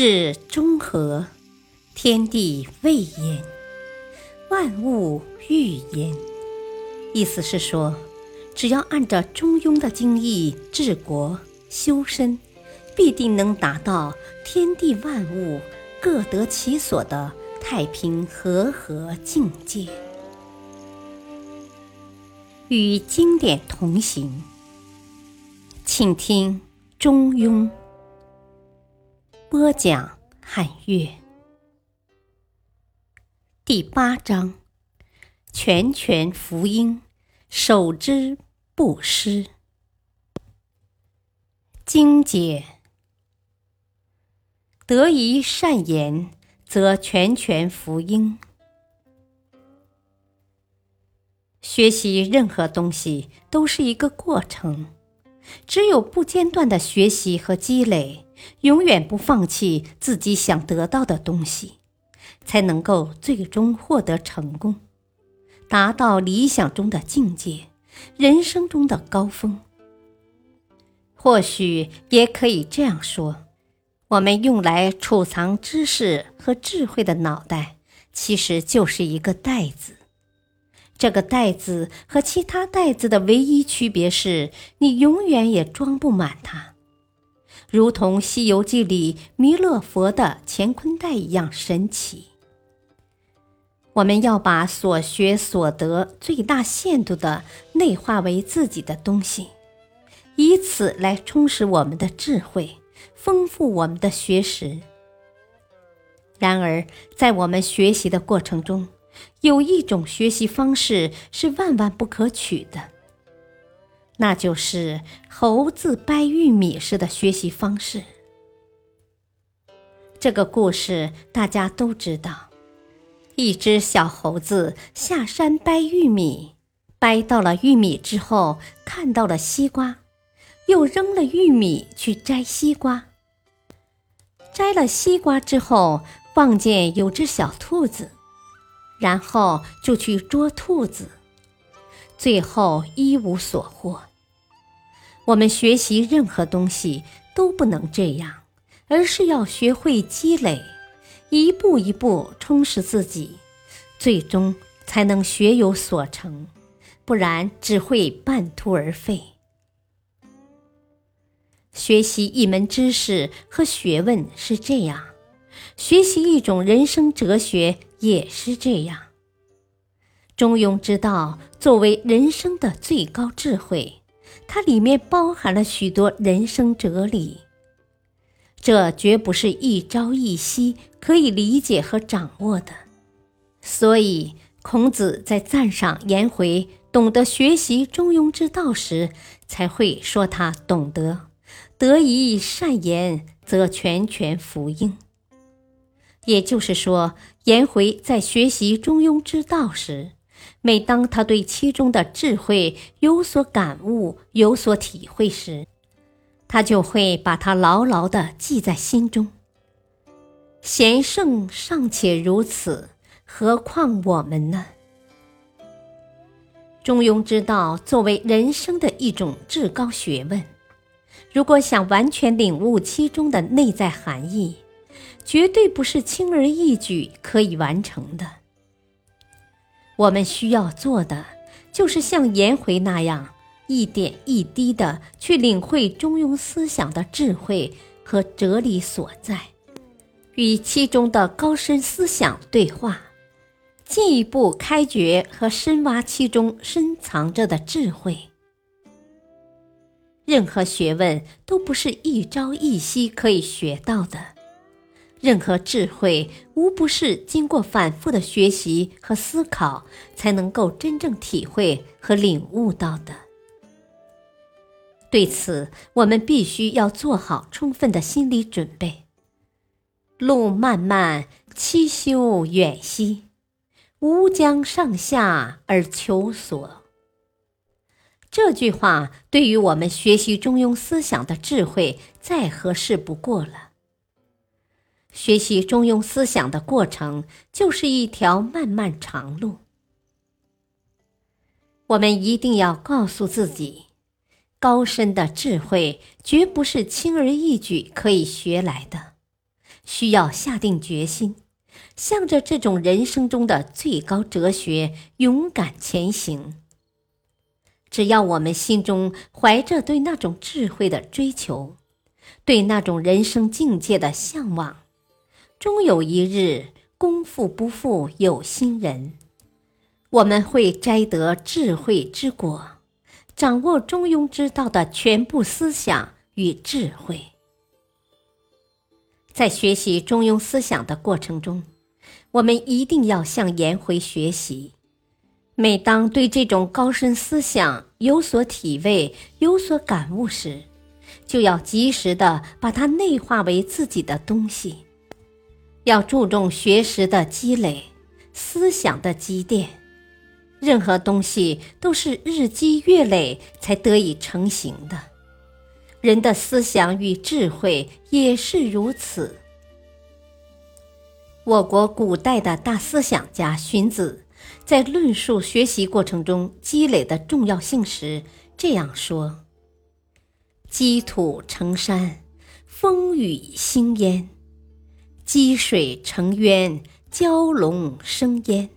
至中和，天地未焉，万物欲焉。意思是说，只要按照中庸的经义治国修身，必定能达到天地万物各得其所的太平和合境界。与经典同行，请听《中庸》播讲。汉乐第八章：拳拳福音，守之不失。精解：得一善言，则拳拳福音。学习任何东西都是一个过程，只有不间断的学习和积累，永远不放弃自己想得到的东西，才能够最终获得成功，达到理想中的境界，人生中的高峰。或许也可以这样说：我们用来储藏知识和智慧的脑袋，其实就是一个袋子。这个袋子和其他袋子的唯一区别是，你永远也装不满它，如同《西游记》里弥勒佛的乾坤袋一样神奇。我们要把所学所得最大限度的内化为自己的东西，以此来充实我们的智慧，丰富我们的学识。然而，在我们学习的过程中，有一种学习方式是万万不可取的，那就是猴子掰玉米式的学习方式。这个故事大家都知道：一只小猴子下山掰玉米，掰到了玉米之后，看到了西瓜，又扔了玉米去摘西瓜。摘了西瓜之后，望见有只小兔子。然后就去捉兔子，最后一无所获。我们学习任何东西都不能这样，而是要学会积累，一步一步充实自己，最终才能学有所成，不然只会半途而废。学习一门知识和学问是这样。学习一种人生哲学也是这样。中庸之道作为人生的最高智慧，它里面包含了许多人生哲理，这绝不是一朝一夕可以理解和掌握的。所以，孔子在赞赏颜回懂得学习中庸之道时，才会说他懂得“得宜善言，则拳拳福音”。也就是说，颜回在学习中庸之道时，每当他对其中的智慧有所感悟、有所体会时，他就会把它牢牢地记在心中。贤圣尚且如此，何况我们呢？中庸之道作为人生的一种至高学问，如果想完全领悟其中的内在含义，绝对不是轻而易举可以完成的。我们需要做的，就是像颜回那样，一点一滴的去领会中庸思想的智慧和哲理所在，与其中的高深思想对话，进一步开掘和深挖其中深藏着的智慧。任何学问都不是一朝一夕可以学到的。任何智慧，无不是经过反复的学习和思考，才能够真正体会和领悟到的。对此，我们必须要做好充分的心理准备。路漫漫其修远兮，吾将上下而求索。这句话对于我们学习中庸思想的智慧，再合适不过了。学习中庸思想的过程，就是一条漫漫长路。我们一定要告诉自己，高深的智慧绝不是轻而易举可以学来的，需要下定决心，向着这种人生中的最高哲学勇敢前行。只要我们心中怀着对那种智慧的追求，对那种人生境界的向往，终有一日，功夫不负有心人，我们会摘得智慧之果，掌握中庸之道的全部思想与智慧。在学习中庸思想的过程中，我们一定要向颜回学习。每当对这种高深思想有所体味、有所感悟时，就要及时的把它内化为自己的东西。要注重学识的积累、思想的积淀。任何东西都是日积月累才得以成型的，人的思想与智慧也是如此。我国古代的大思想家荀子。在论述学习过程中积累的重要性时，这样说：“积土成山，风雨兴焉；积水成渊，蛟龙生焉；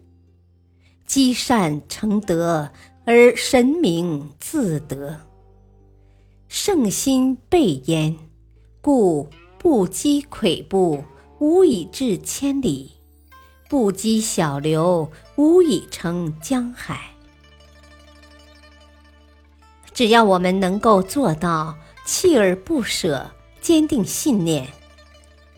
积善成德，而神明自得。圣心备焉，故不积跬步，无以至千里。”不积小流，无以成江海。只要我们能够做到锲而不舍、坚定信念，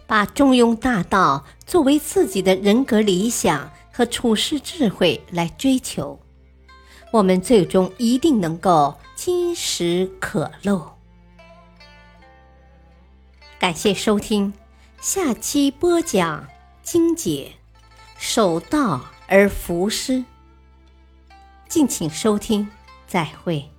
把中庸大道作为自己的人格理想和处世智慧来追求，我们最终一定能够金石可镂。感谢收听，下期播讲精解。守道而服师，敬请收听，再会。